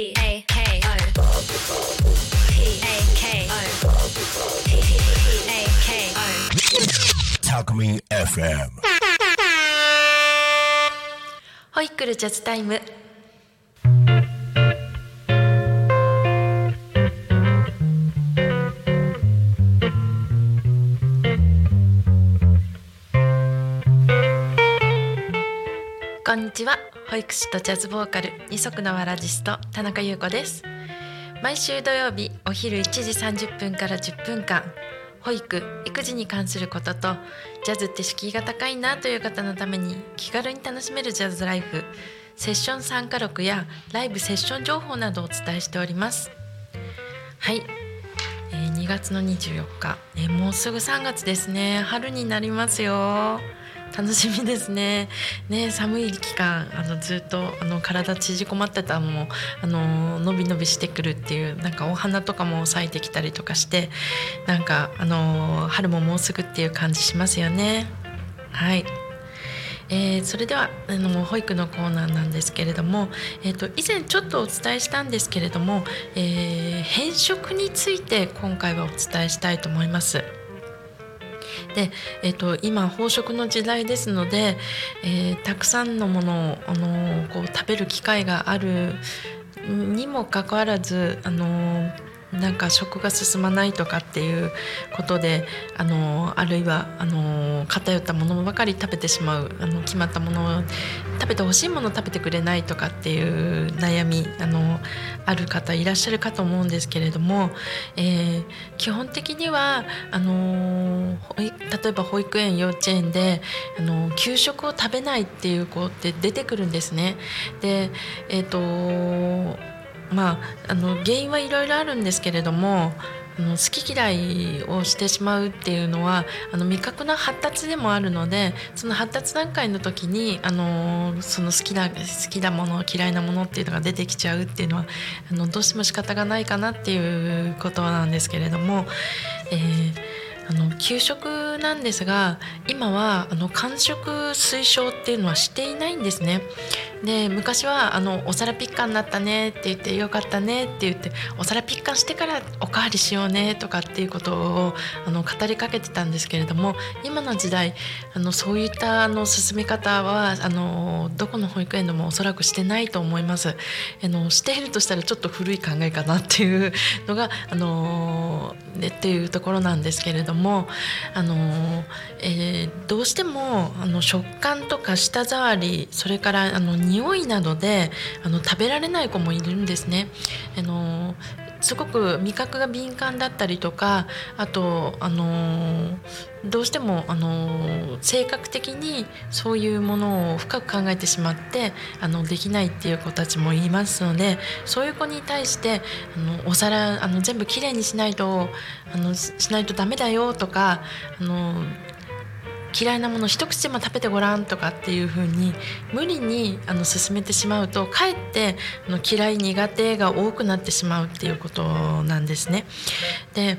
P A K O P A K O P A K O Talk FM. ホイックルジャズタイムこんにちは。保育士とジャズボーカル二足のわらじスト田中優子です。毎週土曜日お昼1時30分から10分間保育育児に関することとジャズって敷居が高いなという方のために気軽に楽しめるジャズライフセッション参加録やライブセッション情報などをお伝えしております。はい、えー2月の24日、えーもうすぐ3月ですね。春になりますよ。楽しみですね。ね寒い期間あのずっとあの体縮こまってたのもあの伸び伸びしてくるっていうなんかお花とかも咲いてきたりとかしてなんかあの春ももうすぐっていう感じしますよね。はい。えーそれではあの保育のコーナーなんですけれども、えー、と以前ちょっとお伝えしたんですけれども、えー変色について今回はお伝えしたいと思います。で、えー、と今飽食の時代ですので、えーたくさんのものを、あのこう食べる機会があるにもかかわらず、あのなんか食が進まないとかっていうことであのあるいはあの偏ったものばかり食べてしまうあの決まったもの食べてほしいもの食べてくれないとかっていう悩みあのある方いらっしゃるかと思うんですけれども、えー基本的にはあの例えば保育園幼稚園であの給食を食べないっていう子って出てくるんですね。でえっ、とまあ、あの原因はいろいろあるんですけれどもあの好き嫌いをしてしまうっていうのはあの味覚の発達でもあるのでその発達段階の時にあのその好きな好きなもの嫌いなものっていうのが出てきちゃうっていうのはあのどうしても仕方がないかなっていうことなんですけれども、えーあの給食なんですが今はあの間食推奨っていうのはしていないんですね。で昔はあの「お皿ピッカになったね」って言って「よかったね」って言って「お皿ピッカしてからおかわりしようね」とかっていうことをあの語りかけてたんですけれども今の時代あのそういったあの進め方はあのどこの保育園でもおそらくしてないと思います。あのしているとしたらちょっと古い考えかなっていうのがあのねっていうところなんですけれどもあの、えーどうしてもあの食感とか舌触りそれからあの匂いなどであの食べられない子もいるんですね。あのすごく味覚が敏感だったりとかあとあのどうしてもあの性格的にそういうものを深く考えてしまってあのできないっていう子たちもいますのでそういう子に対してあのお皿あの全部きれいにしないとあのしないとダメだよとかあの嫌いなもの一口でも食べてごらんとかっていう風に無理にあの進めてしまうとかえってあの嫌い苦手が多くなってしまうっていうことなんですね。で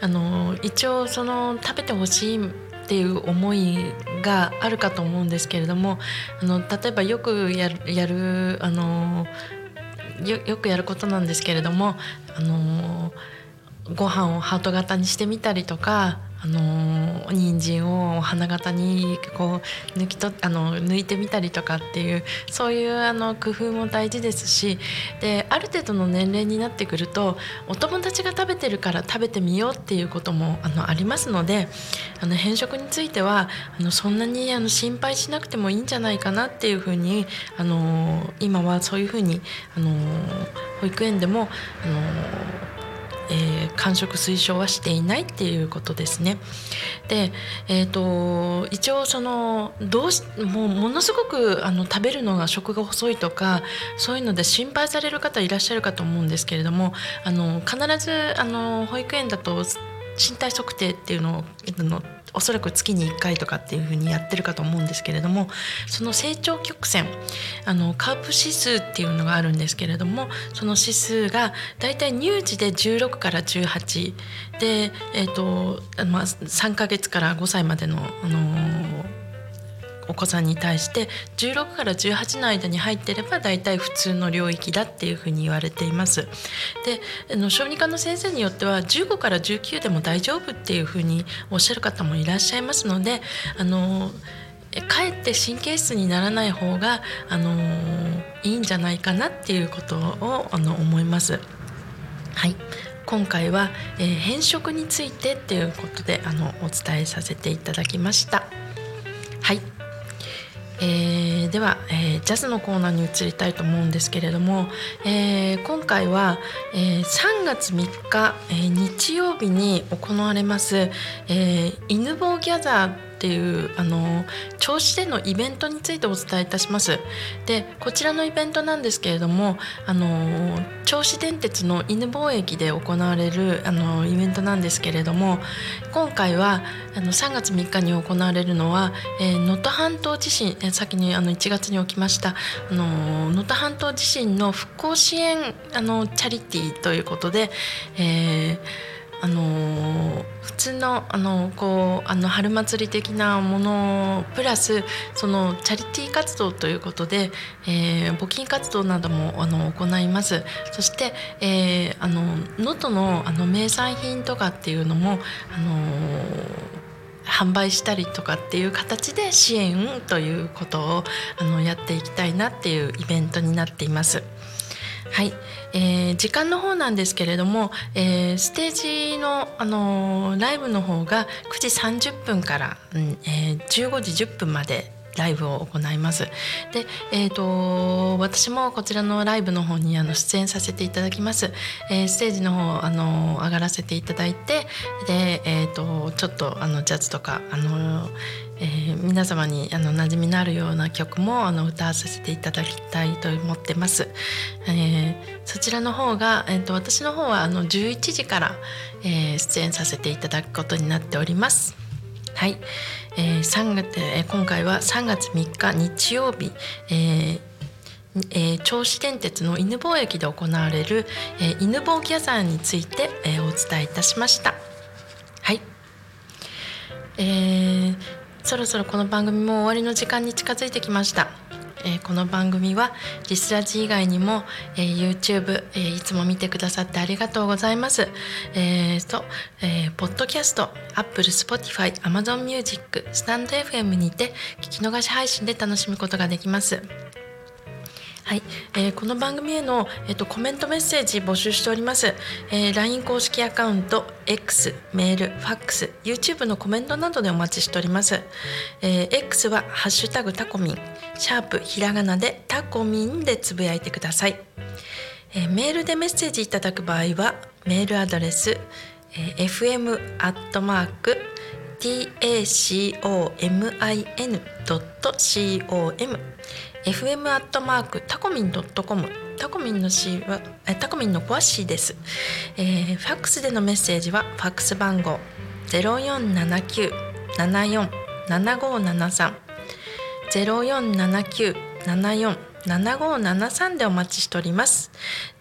あの一応その食べてほしいっていう思いがあるかと思うんですけれどもあの例えばよくやるやるあのよよくやることなんですけれどもあのご飯をハート型にしてみたりとかあの人参を花形にこう抜きとあの抜いてみたりとかっていうそういうあの工夫も大事ですしである程度の年齢になってくるとお友達が食べてるから食べてみようっていうこともあのありますのであの変色についてはあのそんなにあの心配しなくてもいいんじゃないかなっていうふうにあの今はそういうふうにあの保育園でもあのえー完食推奨はしていないっていうことですね。で、えー、と一応そのどうしもうものすごくあの食べるのが食が細いとかそういうので心配される方いらっしゃるかと思うんですけれどもあの必ずあの保育園だと身体測定っていうのをのおそらく月に1回とかっていうふうにやってるかと思うんですけれどもその成長曲線あのカープ指数っていうのがあるんですけれどもその指数がだいたい乳児で16から18で、えーとまあ、3ヶ月から5歳までの、あのお子さんに対して16から18の間に入ってれば大体普通の領域だっていうふうに言われています。であの小児科の先生によっては15から19でも大丈夫っていうふうにおっしゃる方もいらっしゃいますのであのかえって神経質にならない方が、あのいいんじゃないかなっていうことをあの思います。はい今回は、えー、変色についてっていうことであのお伝えさせていただきました。はい、えー、では、えー、ジャズのコーナーに移りたいと思うんですけれども、えー、今回は、えー、3月3日、えー、日曜日に行われます、えー、犬坊ギャザーっていうあの銚子でのイベントについてお伝えいたします。でこちらのイベントなんですけれどもあの銚子電鉄の犬坊駅で行われるあのイベントなんですけれども今回はあの3月3日に行われるのは能登、えー、半島地震、え、先にあの1月に起きました能登半島地震の復興支援あのチャリティーということで、えーあの普通のあのこうあの春祭り的なものプラスそのチャリティー活動ということで、えー、募金活動などもあの行いますそして、えー、あの能登のあの名産品とかっていうのもあの販売したりとかっていう形で支援ということをあのやっていきたいなっていうイベントになっています。はい、えー、時間の方なんですけれども、えー、ステージの、あのー、ライブの方が9時30分から、うんえー、15時10分までライブを行います。で、えーと、私もこちらのライブの方にあの出演させていただきます。えー、ステージの方あの上がらせていただいて、で、えーと、ちょっとあのジャズとかあの、えー、皆様にあの馴染みのあるような曲もあの歌わさせていただきたいと思ってます。えー、そちらの方が、えーと、と私の方はあの11時から、えー、出演させていただくことになっております。はい。えー、3月、えー、今回は3月3日日曜日、えーえー、銚子電鉄の犬坊駅で行われる、えー、犬坊ギャザーについて、えー、お伝えいたしました。はい、えー、そろそろこの番組も終わりの時間に近づいてきました。え、この番組はリスラジ以外にも、え、YouTube、え、いつも見てくださってありがとうございます。えー、と、えー、ポッドキャスト、Apple、Spotify、Amazon Music、Stand FM にて聞き逃し配信で楽しむことができます。はい、えー、この番組への、えーと、コメントメッセージ募集しております、えー、LINE 公式アカウント X メールファックス YouTube のコメントなどでお待ちしております、えー、X はハッシュタグタコミン。シャープひらがなでタコミンでつぶやいてください、えー、メールでメッセージいただく場合はメールアドレス、えー、fm アットマーク tacomin.com fm アットマークタコミンドットコム。タコミンの C はえタコミンの子は C です、えー、ファックスでのメッセージはファックス番号ゼロ四七九七四七五七三。ゼロ四七九七四7573でお待ちしております。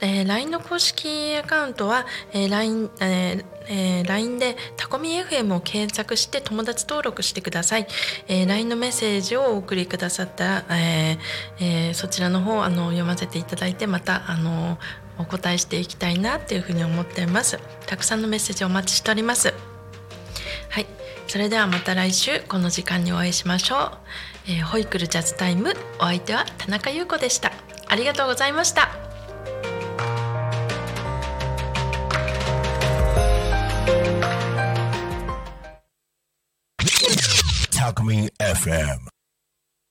えー、LINE の公式アカウントは、えー LINE えーえー、LINE でタコミ FM を検索して友達登録してください、えー、LINE のメッセージをお送りくださったら、えーえー、そちらの方あの読ませていただいてまたあのお答えしていきたいなというふうに思っています。たくさんのメッセージお待ちしております。それではまた来週この時間にお会いしましょう、えー、ホイクルジャズタイムお相手は田中優子でした。ありがとうございました。Alchemy FM.